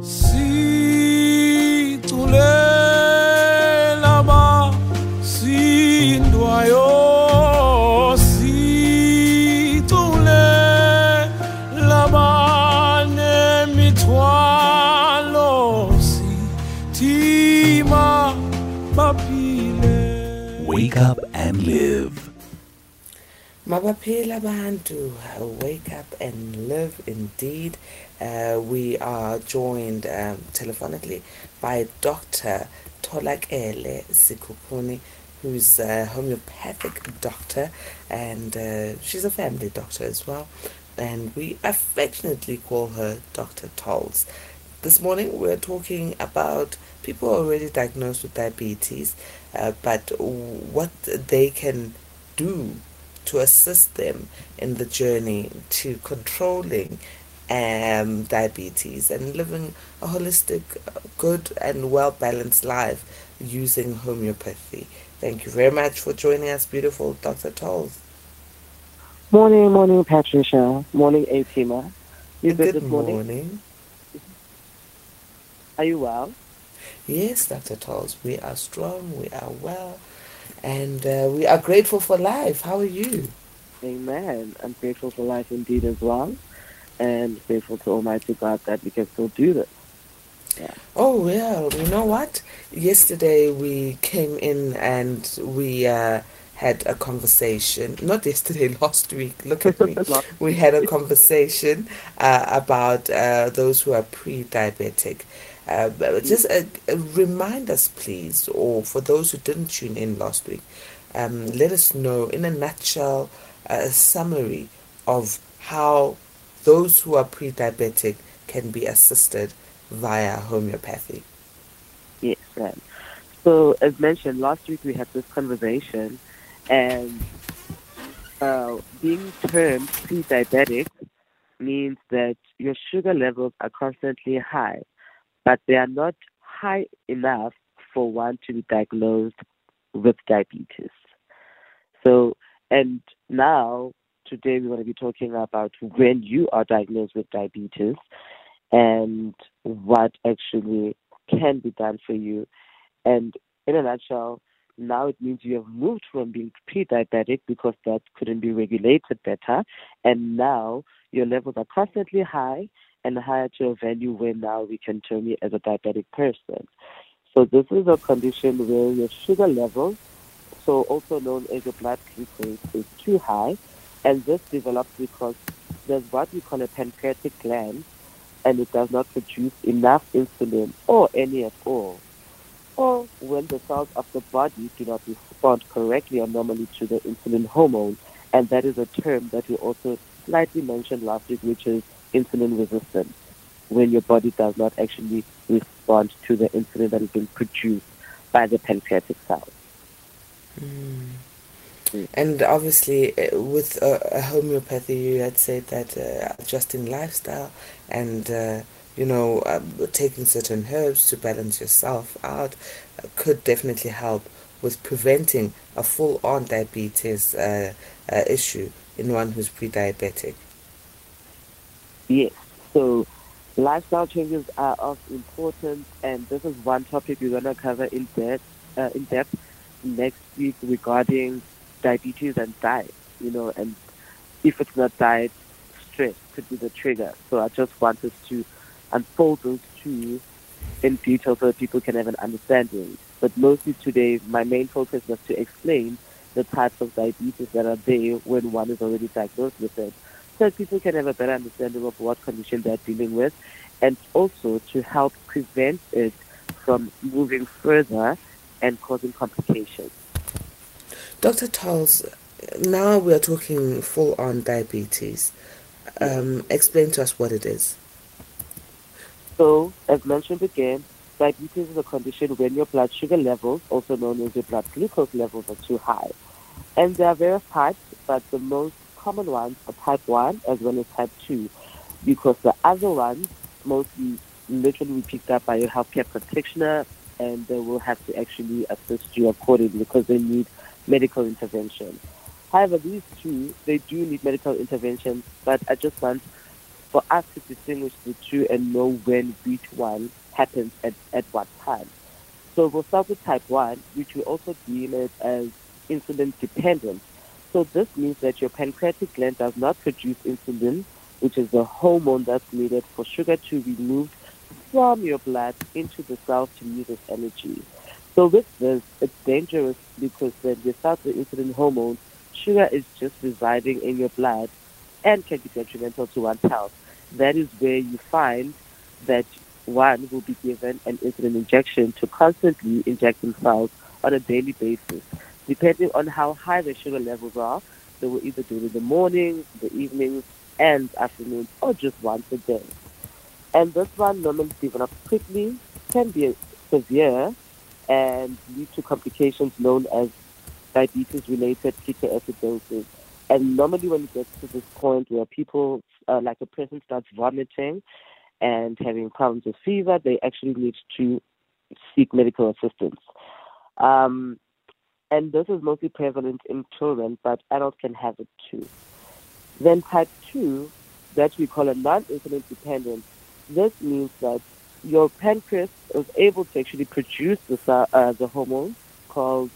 Situlela Mabaphila abantu, wake up and live indeed. Uh, we are joined um, telephonically by Dr. Tholakele Sekhukhuni, who's a homeopathic doctor and uh, she's a family doctor as well. And we affectionately call her Dr. Thols. This morning we're talking about people already diagnosed with diabetes, uh, but what they can do to assist them in the journey to controlling um, diabetes and living a holistic, good, and well balanced life using homeopathy. Thank you very much for joining us, beautiful Dr. Thols. Morning, morning, Patricia. Morning, Atima. You good, Good morning? morning. Are you well? Yes, Dr. Thols, we are strong, we are well, and uh, we are grateful for life. How are you? Amen. I'm grateful for life indeed as well, and grateful to Almighty God that we can still do this. Oh well, you know what? Yesterday we came in and we uh, had a conversation. Not yesterday, last week. Look at me. we had a conversation uh, about uh, those who are pre-diabetic. Uh, just uh, remind us, please, or for those who didn't tune in last week, um, let us know in a nutshell a summary of how those who are pre-diabetic can be assisted via homeopathy. Yes, right. So, as mentioned, last week we had this conversation, and uh, being termed pre-diabetic means that your sugar levels are constantly high, but they are not high enough for one to be diagnosed with diabetes. So, and now, today we're going to be talking about when you are diagnosed with diabetes and what actually can be done for you. And in a nutshell, now it means you have moved from being pre-diabetic because that couldn't be regulated better, and now your levels are constantly high and higher to a value where now we can term you as a diabetic person. So this is a condition where your sugar levels, so also known as your blood glucose, is too high, and this develops because there's what we call a pancreatic gland, and it does not produce enough insulin or any at all. Or when the cells of the body do not respond correctly or normally to the insulin hormone, and that is a term that we also slightly mentioned last week, which is insulin resistance, when your body does not actually respond to the insulin that is being produced by the pancreatic cells. And obviously, uh, with uh, a homeopathy, you had said that uh, adjusting lifestyle and uh, you know um, taking certain herbs to balance yourself out uh, could definitely help with preventing a full-on diabetes uh, uh, issue in one who's pre-diabetic. Yes. So lifestyle changes are of importance, and this is one topic we're going to cover in depth, uh, in depth next week regarding diabetes and diet. You know, and if it's not diet, stress could be the trigger. So I just want wanted to unfold those two in detail so that people can have an understanding. But mostly today, my main focus was to explain the types of diabetes that are there when one is already diagnosed with it so that people can have a better understanding of what condition they're dealing with and also to help prevent it from moving further and causing complications. Dr. Thols, now we are talking full-on diabetes. Um, explain to us what it is. So, as mentioned again, diabetes is a condition when your blood sugar levels, also known as your blood glucose levels, are too high. And there are various types, but the most common ones are type 1 as well as type 2, because the other ones mostly literally be picked up by your healthcare practitioner and they will have to actually assist you accordingly because they need medical intervention. However, these two, they do need medical intervention, but I just want for us to distinguish the two and know when which one happens at, at what time. So we'll start with type 1, which we also deem it as insulin dependent. So this means that your pancreatic gland does not produce insulin, which is the hormone that's needed for sugar to be moved from your blood into the cells to use as energy. So with this, it's dangerous because when without the insulin hormone, sugar is just residing in your blood and can be detrimental to one's health. That is where you find that one will be given an insulin injection to constantly inject themselves on a daily basis. Depending on how high their sugar levels are, they will either do it in the morning, the evenings, and afternoons, or just once a day. And this one normally develops quickly, can be severe, and lead to complications known as diabetes-related ketoacidosis. And normally when it gets to this point where people, uh, like a person starts vomiting and having problems with fever, they actually need to seek medical assistance. Um, and this is mostly prevalent in children, but adults can have it too. Then type 2, that we call a non-insulin dependent, this means that your pancreas is able to actually produce the, uh, the hormone called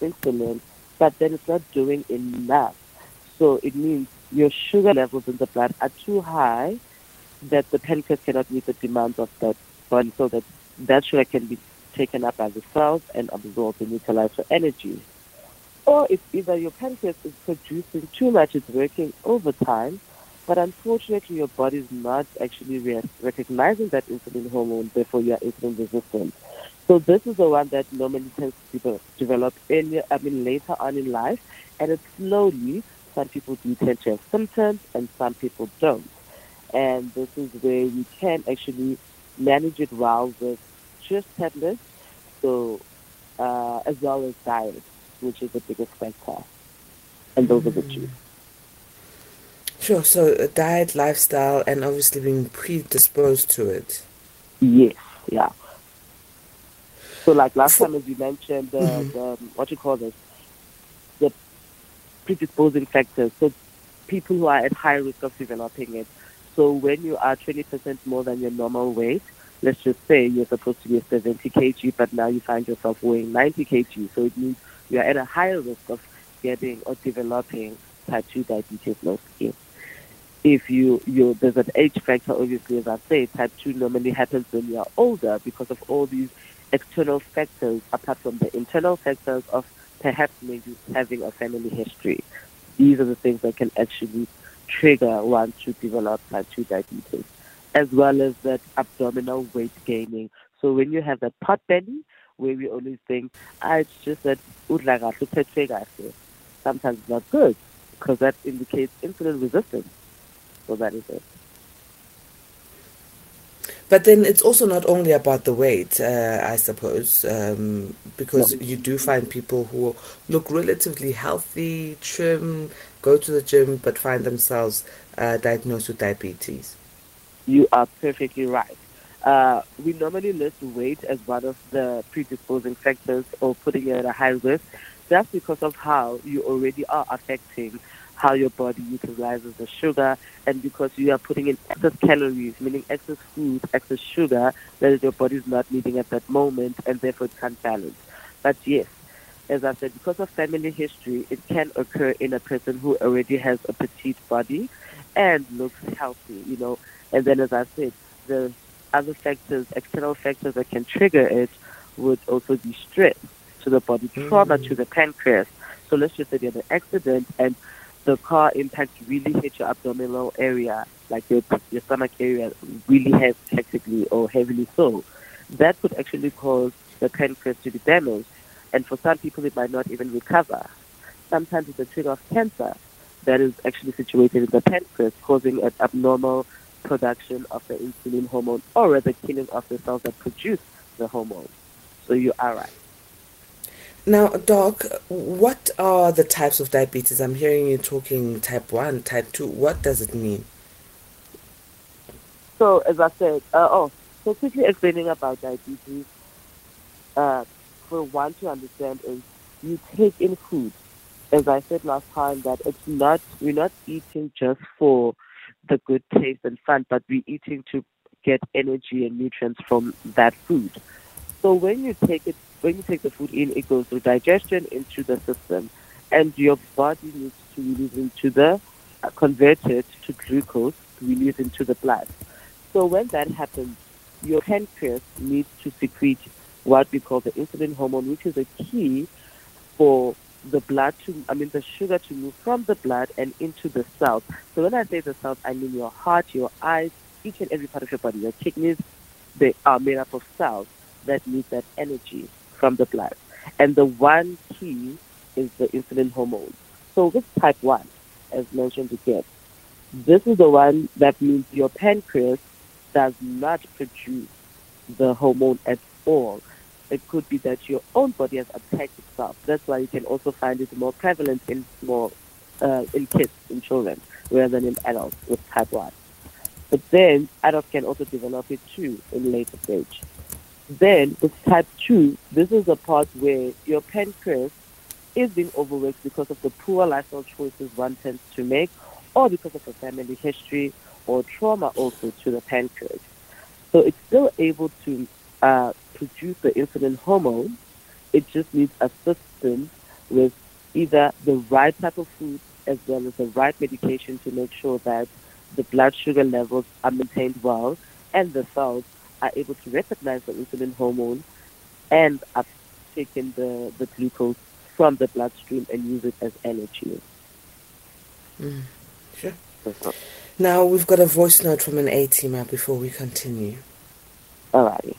insulin, but then it's not doing enough. So it means your sugar levels in the blood are too high that the pancreas cannot meet the demands of that body so that that sugar can be taken up by the cells and absorbed and utilized for energy. Or if either your pancreas is producing too much, it's working overtime, but unfortunately your body is not actually re- recognizing that insulin hormone, therefore you are insulin resistant. So this is the one that normally tends to develop earlier, I mean later on in life, and it's slowly, some people do tend to have symptoms and some people don't. And this is where you can actually manage it well with just tablets, so uh, as well as diet, which is the biggest factor. And those mm. are the two. Sure. So diet, lifestyle, and obviously being predisposed to it. Yes. Yeah. So like last time, as you mentioned, mm-hmm. the, um, what you call this, the predisposing factors. So people who are at high risk of developing it. So when you are 20% more than your normal weight, let's just say you're supposed to be 70 kg, but now you find yourself weighing 90 kg. So it means you're at a higher risk of getting or developing type 2 diabetes mostly. If you, you there's an age factor, obviously, as I say, type 2 normally happens when you're older because of all these external factors apart from the internal factors of perhaps maybe having a family history. These are the things that can actually trigger one to develop type 2 diabetes, as well as that abdominal weight gaining. So when you have that pot belly, where we always think, ah, it's just that sometimes it's not good because that indicates insulin resistance. So that is it. But then it's also not only about the weight, uh, I suppose, um, because no. you do find people who look relatively healthy, trim, go to the gym, but find themselves uh, diagnosed with diabetes. You are perfectly right. Uh, we normally list weight as one of the predisposing factors or putting you at a high risk just because of how you already are affecting how your body utilizes the sugar and because you are putting in excess calories, meaning excess food, excess sugar that your body is not needing at that moment and therefore it can't balance. But yes, as I said, because of family history, it can occur in a person who already has a petite body and looks healthy, you know. And then as I said, the other factors, external factors that can trigger it would also be stress to the body, trauma mm. to the pancreas. So let's just say you have an accident and the car impact really hit your abdominal area, like your your stomach area, really have hectically or heavily so, that could actually cause the pancreas to be damaged. And for some people, it might not even recover. Sometimes it's a trigger of cancer that is actually situated in the pancreas, causing an abnormal production of the insulin hormone, or rather killing of the cells that produce the hormone. So you are right. Now, Doc, what are the types of diabetes? I'm hearing you talking type 1, type 2. What does it mean? So, as I said, uh, oh, so quickly explaining about diabetes, uh, for one to understand is you take in food. As I said last time, that it's not, we're not eating just for the good taste and fun, but we're eating to get energy and nutrients from that food. So when you take it, when you take the food in, it goes through digestion into the system, and your body needs to release into the uh, convert it to glucose, release into the blood. So when that happens, your pancreas needs to secrete what we call the insulin hormone, which is a key for the blood to, I mean, the sugar to move from the blood and into the cells. So when I say the cells, I mean your heart, your eyes, each and every part of your body. Your kidneys, they are made up of cells that need that energy from the blood. And the one key is the insulin hormone. So with type 1, as mentioned again, this is the one that means your pancreas does not produce the hormone at all it could be that your own body has attacked itself. That's why you can also find it more prevalent in more uh, in kids, in children, rather than in adults with type 1. But then adults can also develop it too in later stage. Then with type 2, this is the part where your pancreas is being overworked because of the poor lifestyle choices one tends to make or because of a family history or trauma also to the pancreas. So it's still able to uh, produce the insulin hormone. It just needs assistance with either the right type of food as well as the right medication to make sure that the blood sugar levels are maintained well and the cells are able to recognize the insulin hormone and are taking the, the glucose from the bloodstream and use it as energy. Mm, sure. Now we've got a voice note from an A-teamer before we continue. Alrighty.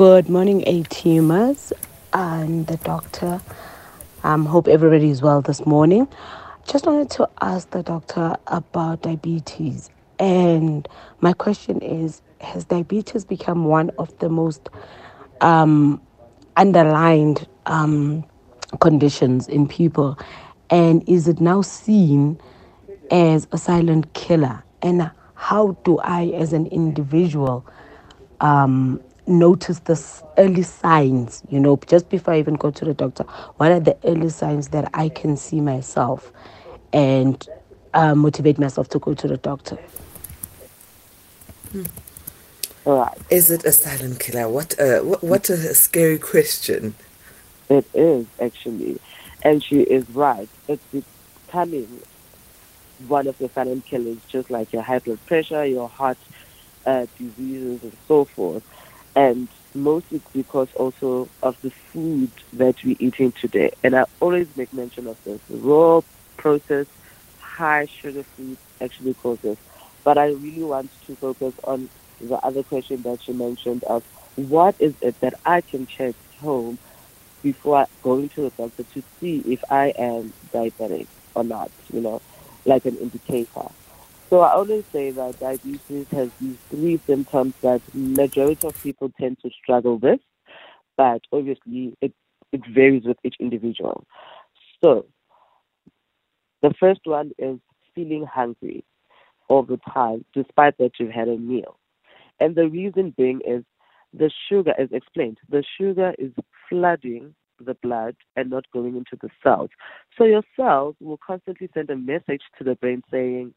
Good morning, A teamers and the doctor. Um, hope everybody is well this morning. Just wanted to ask the doctor about diabetes. And my question is Has diabetes become one of the most um, underlined um, conditions in people? And is it now seen as a silent killer? And how do I, as an individual, um, notice the early signs, you know, just before I even go to the doctor? What are the early signs that I can see myself and uh, motivate myself to go to the doctor? Hmm. Right. Is it a silent killer? What a, what, what a scary question. It is, actually. And she is right. It's becoming one of the silent killers, just like your high blood pressure, your heart uh, diseases, and so forth and mostly because also of the food that we're eating today. And I always make mention of this. Raw, processed, high sugar food actually causes. But I really want to focus on the other question that you mentioned of what is it that I can check home before going to the doctor to see if I am diabetic or not, you know, like an indicator. So I always say that diabetes has these three symptoms that majority of people tend to struggle with, but obviously it, it varies with each individual. So the first one is feeling hungry all the time, despite that you've had a meal. And the reason being is the sugar, as explained, the sugar is flooding the blood and not going into the cells. So your cells will constantly send a message to the brain saying,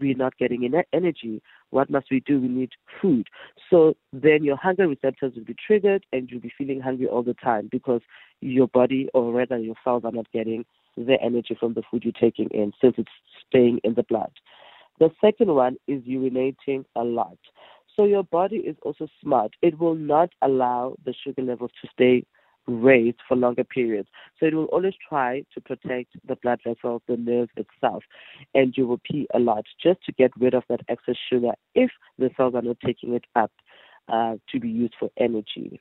we're not getting enough energy. What must we do? We need food. So then your hunger receptors will be triggered and you'll be feeling hungry all the time because your body or rather your cells are not getting the energy from the food you're taking in since it's staying in the blood. The second one is urinating a lot. So your body is also smart. It will not allow the sugar levels to stay raised for longer periods. So it will always try to protect the blood vessels, the nerve itself, and you will pee a lot just to get rid of that excess sugar if the cells are not taking it up uh, to be used for energy.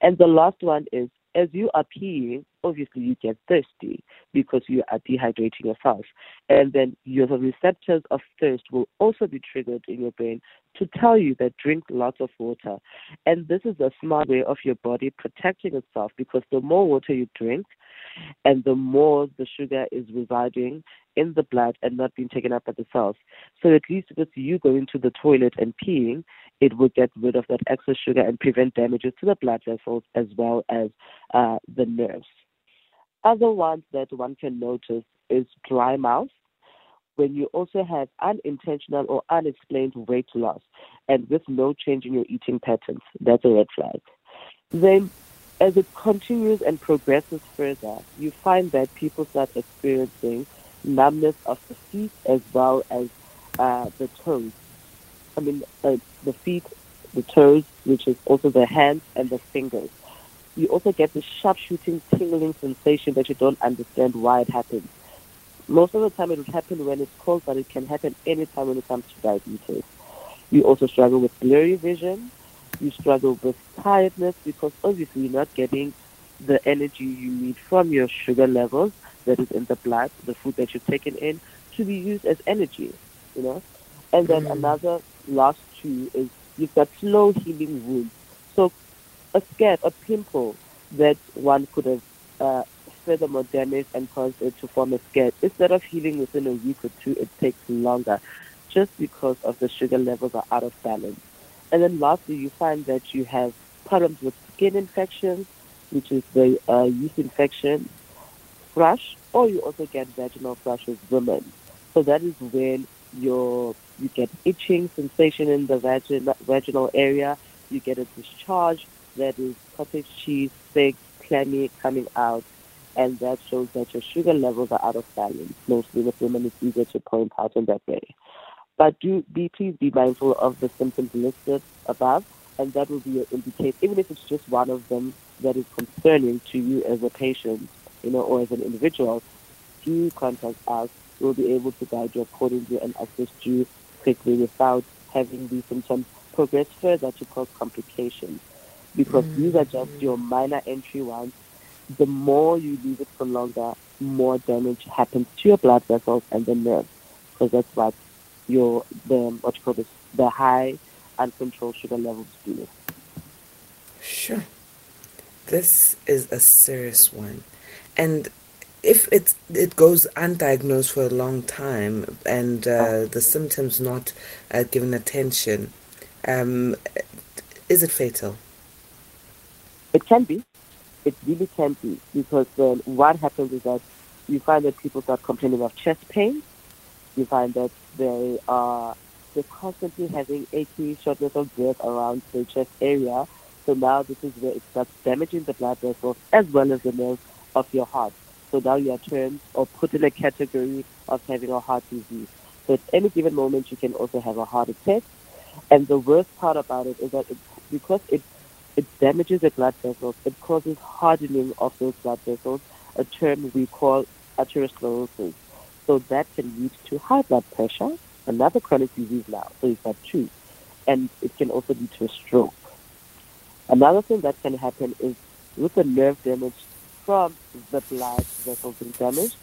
And the last one is as you are peeing, obviously you get thirsty because you are dehydrating yourself. And then your receptors of thirst will also be triggered in your brain to tell you that drink lots of water. And this is a smart way of your body protecting itself because the more water you drink and the more the sugar is residing in the blood and not being taken up by the cells. So at least with you going to the toilet and peeing, it would get rid of that excess sugar and prevent damages to the blood vessels as well as uh, the nerves. Other ones that one can notice is dry mouth, when you also have unintentional or unexplained weight loss and with no change in your eating patterns, that's a red flag. Then, as it continues and progresses further, you find that people start experiencing numbness of the feet as well as uh, the toes. I mean, uh, the feet, the toes, which is also the hands and the fingers. You also get the sharp shooting, tingling sensation that you don't understand why it happens. Most of the time, it will happen when it's cold, but it can happen anytime when it comes to diabetes. You also struggle with blurry vision. You struggle with tiredness because obviously you're not getting the energy you need from your sugar levels that is in the blood, the food that you're taking in, to be used as energy, you know. And then Mm. another last two is you've got slow healing wounds. So a scab, a pimple that one could have uh, furthermore damaged and caused it to form a scab. Instead of healing within a week or two, it takes longer just because of the sugar levels are out of balance. And then lastly, you find that you have problems with skin infections, which is the uh, yeast infection, thrush, or you also get vaginal thrush with women. So that is when your you get itching sensation in the vagin, vaginal area. You get a discharge that is cottage cheese, thick, clammy, coming out, and that shows that your sugar levels are out of balance. Mostly with women, it's easier to point out in that way. But do be please be mindful of the symptoms listed above, and that will be your indicator. Even if it's just one of them that is concerning to you as a patient, you know, or as an individual, do contact us. We'll be able to guide you accordingly and assist you quickly without having these symptoms progress further to cause complications. Because mm. these are just your minor entry ones. The more you leave it for longer, more damage happens to your blood vessels and the nerves. Because that's what your the what you call this the high uncontrolled sugar levels do. Sure. This is a serious one. And if it it goes undiagnosed for a long time and uh, the symptoms not uh, given attention, um, is it fatal? It can be. It really can be because then what happens is that you find that people start complaining of chest pain. You find that they are they're constantly having achy, shortness of breath around the chest area. So now this is where it starts damaging the blood vessels as well as the nerves of your heart. So now you are termed or put in a category of having a heart disease. So at any given moment you can also have a heart attack. And the worst part about it is that it, because it it damages the blood vessels. It causes hardening of those blood vessels, a term we call atherosclerosis. So that can lead to high blood pressure, another chronic disease now. So you've got two. And it can also lead to a stroke. Another thing that can happen is with the nerve damage from the blood vessels being damaged,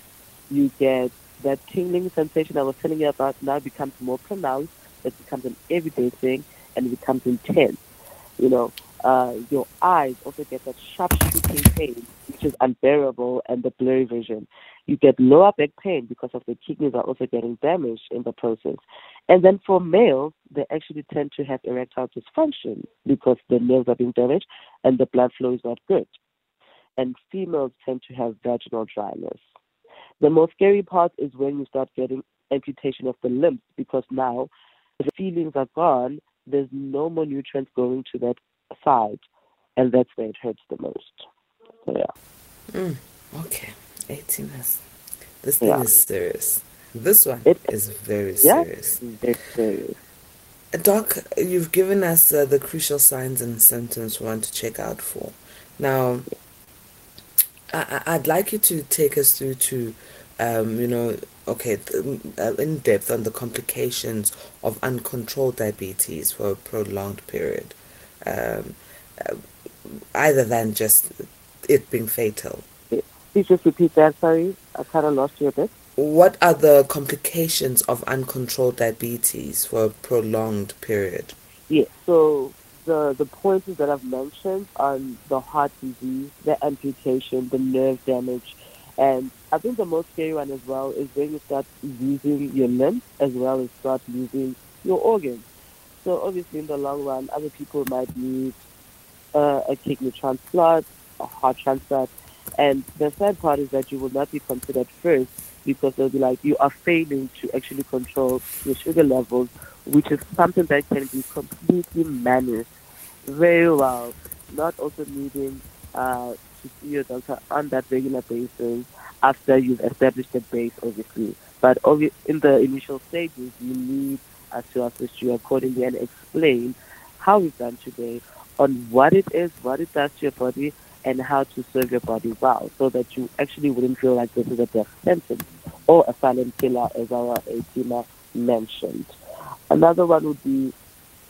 you get that tingling sensation I was telling you about now becomes more pronounced. It becomes an everyday thing and it becomes intense. You know, uh, your eyes also get that sharp shooting pain, which is unbearable, and the blurry vision. You get lower back pain because of the kidneys are also getting damaged in the process. And then for males, they actually tend to have erectile dysfunction because the nerves are being damaged and the blood flow is not good. And females tend to have vaginal dryness. The most scary part is when you start getting amputation of the limbs because now the feelings are gone. There's no more nutrients going to that side, and that's where it hurts the most. So yeah, Mm, okay, 18 is. This thing Yeah. is serious. This one It- is very yeah, serious. it's serious. Uh, Doc, you've given us uh, the crucial signs and symptoms we want to check out for. Now, I, I'd like you to take us through to, um, you know, okay, th- uh, in depth on the complications of uncontrolled diabetes for a prolonged period, um, uh, either than just it being fatal. Please just repeat that. Sorry, I kind of lost you a bit. What are the complications of uncontrolled diabetes for a prolonged period? Yeah. So the the points that I've mentioned on the heart disease, the amputation, the nerve damage, and I think the most scary one as well is when you start losing your limbs as well as start losing your organs. So obviously, in the long run, other people might need uh, a kidney transplant, a heart transplant, and the sad part is that you will not be considered first. because they'll be like, you are failing to actually control your sugar levels, which is something that can be completely managed very well. Not also needing uh, to see your doctor on that regular basis after you've established the base, obviously. But obvi- in the initial stages, you need us to assist you accordingly and explain how we've done today on what it is, what it does to your body, and how to serve your body well so that you actually wouldn't feel like this is a death sentence or a silent killer, as our Atima mentioned. Another one would be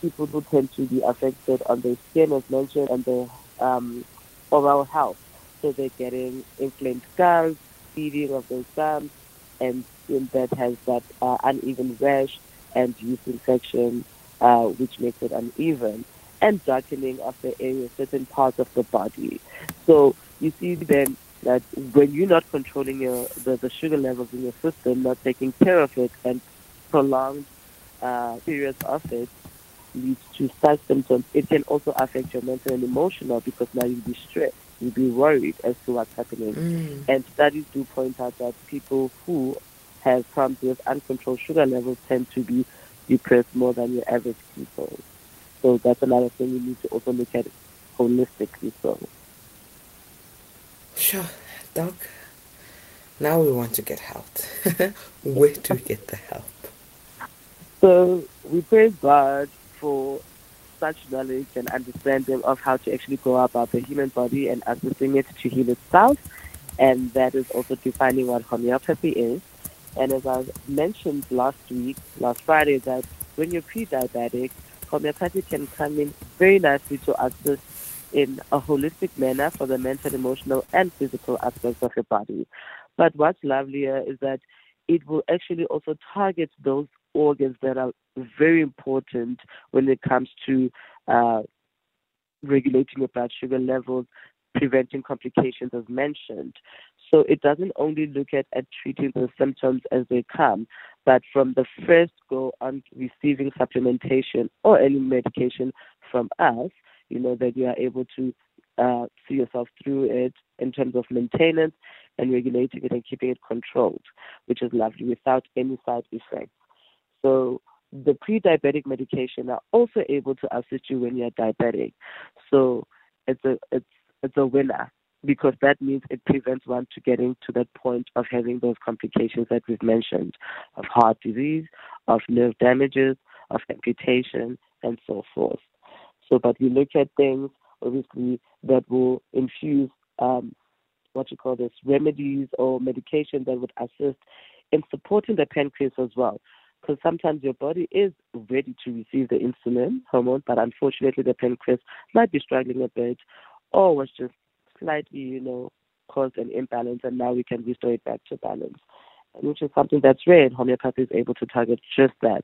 people who tend to be affected on their skin, as mentioned, and their um, oral health. So they're getting inflamed scars, bleeding of those gums, and skin that has that uh, uneven rash and yeast infection, uh, which makes it uneven, and darkening of the area, certain parts of the body. So you see then that when you're not controlling your the, the sugar levels in your system, not taking care of it, and prolonged uh, periods of it leads to such symptoms. It can also affect your mental and emotional because now you'll be stressed, you'll be worried as to what's happening. Mm. And studies do point out that people who have problems with uncontrolled sugar levels tend to be depressed more than your average people. So that's another thing you need to also look at holistically. So Sure, Doc. Now we want to get help. Where do we get the help? So we praise God for such knowledge and understanding of how to actually go about the human body and assisting it to heal itself. And that is also defining what homeopathy is. And as I mentioned last week, last Friday, that when you're pre-diabetic, homeopathy can come in very nicely to assist in a holistic manner for the mental, emotional, and physical aspects of your body. But what's lovelier is that it will actually also target those organs that are very important when it comes to uh, regulating your blood sugar levels, preventing complications as mentioned. So it doesn't only look at, at treating the symptoms as they come, but from the first go on receiving supplementation or any medication from us, you know, that you are able to uh, see yourself through it in terms of maintenance and regulating it and keeping it controlled, which is lovely without any side effects. So the pre-diabetic medication are also able to assist you when you're diabetic. So it's a it's it's a winner because that means it prevents one to getting to that point of having those complications that we've mentioned of heart disease, of nerve damages, of amputation, and so forth. So, but we look at things obviously that will infuse um, what you call this remedies or medication that would assist in supporting the pancreas as well. Because sometimes your body is ready to receive the insulin hormone, but unfortunately the pancreas might be struggling a bit or was just slightly, you know, caused an imbalance and now we can restore it back to balance. And which is something that's rare and homeopathy is able to target just that.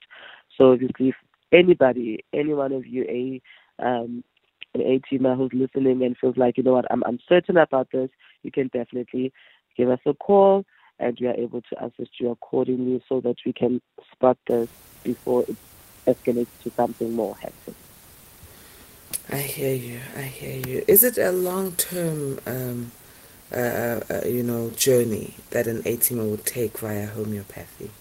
So obviously if anybody, any one of you, a um, an A teamer who's listening and feels like, you know what, I'm uncertain about this, you can definitely give us a call and we are able to assist you accordingly so that we can spot this before it escalates to something more hectic. I hear you. I hear you. Is it a long-term, um, uh, uh, you know, journey that an ATM would take via homeopathy?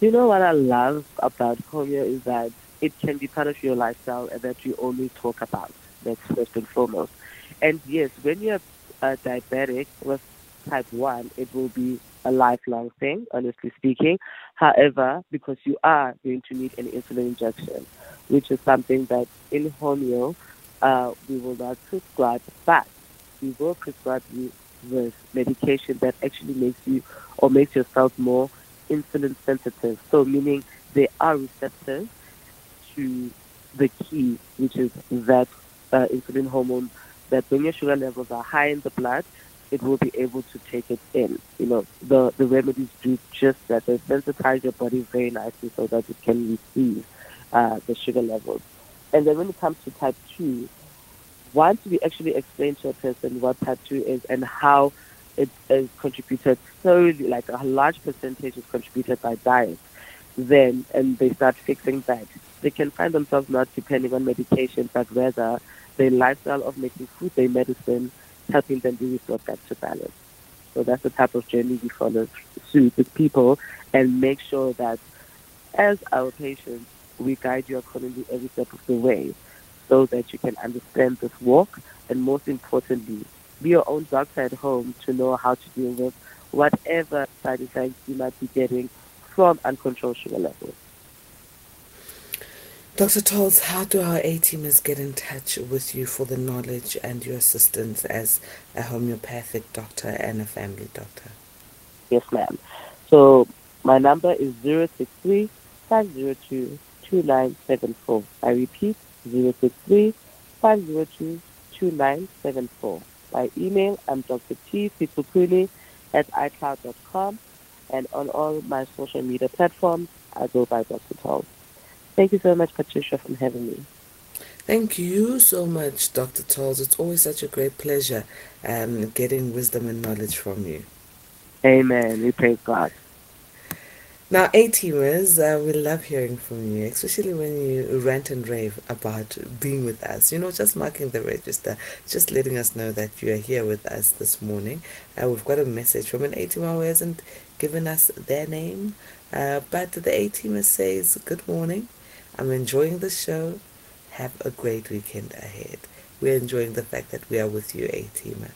You know what I love about Homeo is that it can be part of your lifestyle and that you only talk about. That's first and foremost. And yes, when you're a diabetic with type 1, it will be a lifelong thing, honestly speaking. However, because you are going to need an insulin injection, which is something that in Homeo uh, we will not prescribe, but we will prescribe you with medication that actually makes you or makes yourself more insulin sensitive. So meaning they are receptive to the key, which is that uh, insulin hormone, that when your sugar levels are high in the blood, it will be able to take it in. You know, the, the remedies do just that. They sensitize your body very nicely so that it can receive uh, the sugar levels. And then when it comes to type 2, once we actually explain to a person what type 2 is and how it is contributed solely, like a large percentage is contributed by diet, then, and they start fixing that, they can find themselves not depending on medication, but rather their lifestyle of making food their medicine, helping them be restored back to balance. So that's the type of journey we follow suit with people and make sure that as our patients, we guide you accordingly every step of the way so that you can understand this walk and most importantly, be your own doctor at home to know how to deal with whatever side effects you might be getting from uncontrolled sugar levels. Dr. Thols, how do our A teamers get in touch with you for the knowledge and your assistance as a homeopathic doctor and a family doctor? Yes, ma'am. So my number is 063 502 2974. I repeat, 063 502 2974. By email, I'm Dr. T. Sekhukhuni at iCloud.com. And on all my social media platforms, I go by Dr. Thols. Thank you so much, Patricia, for having me. Thank you so much, Dr. Thols. It's always such a great pleasure um, getting wisdom and knowledge from you. Amen. We praise God. Now, A-teamers, uh, we love hearing from you, especially when you rant and rave about being with us. You know, just marking the register, just letting us know that you are here with us this morning. Uh, we've got a message from an A-teamer who hasn't given us their name, uh, but the A-teamer says, good morning. I'm enjoying the show. Have a great weekend ahead. We're enjoying the fact that we are with you, A-teamer.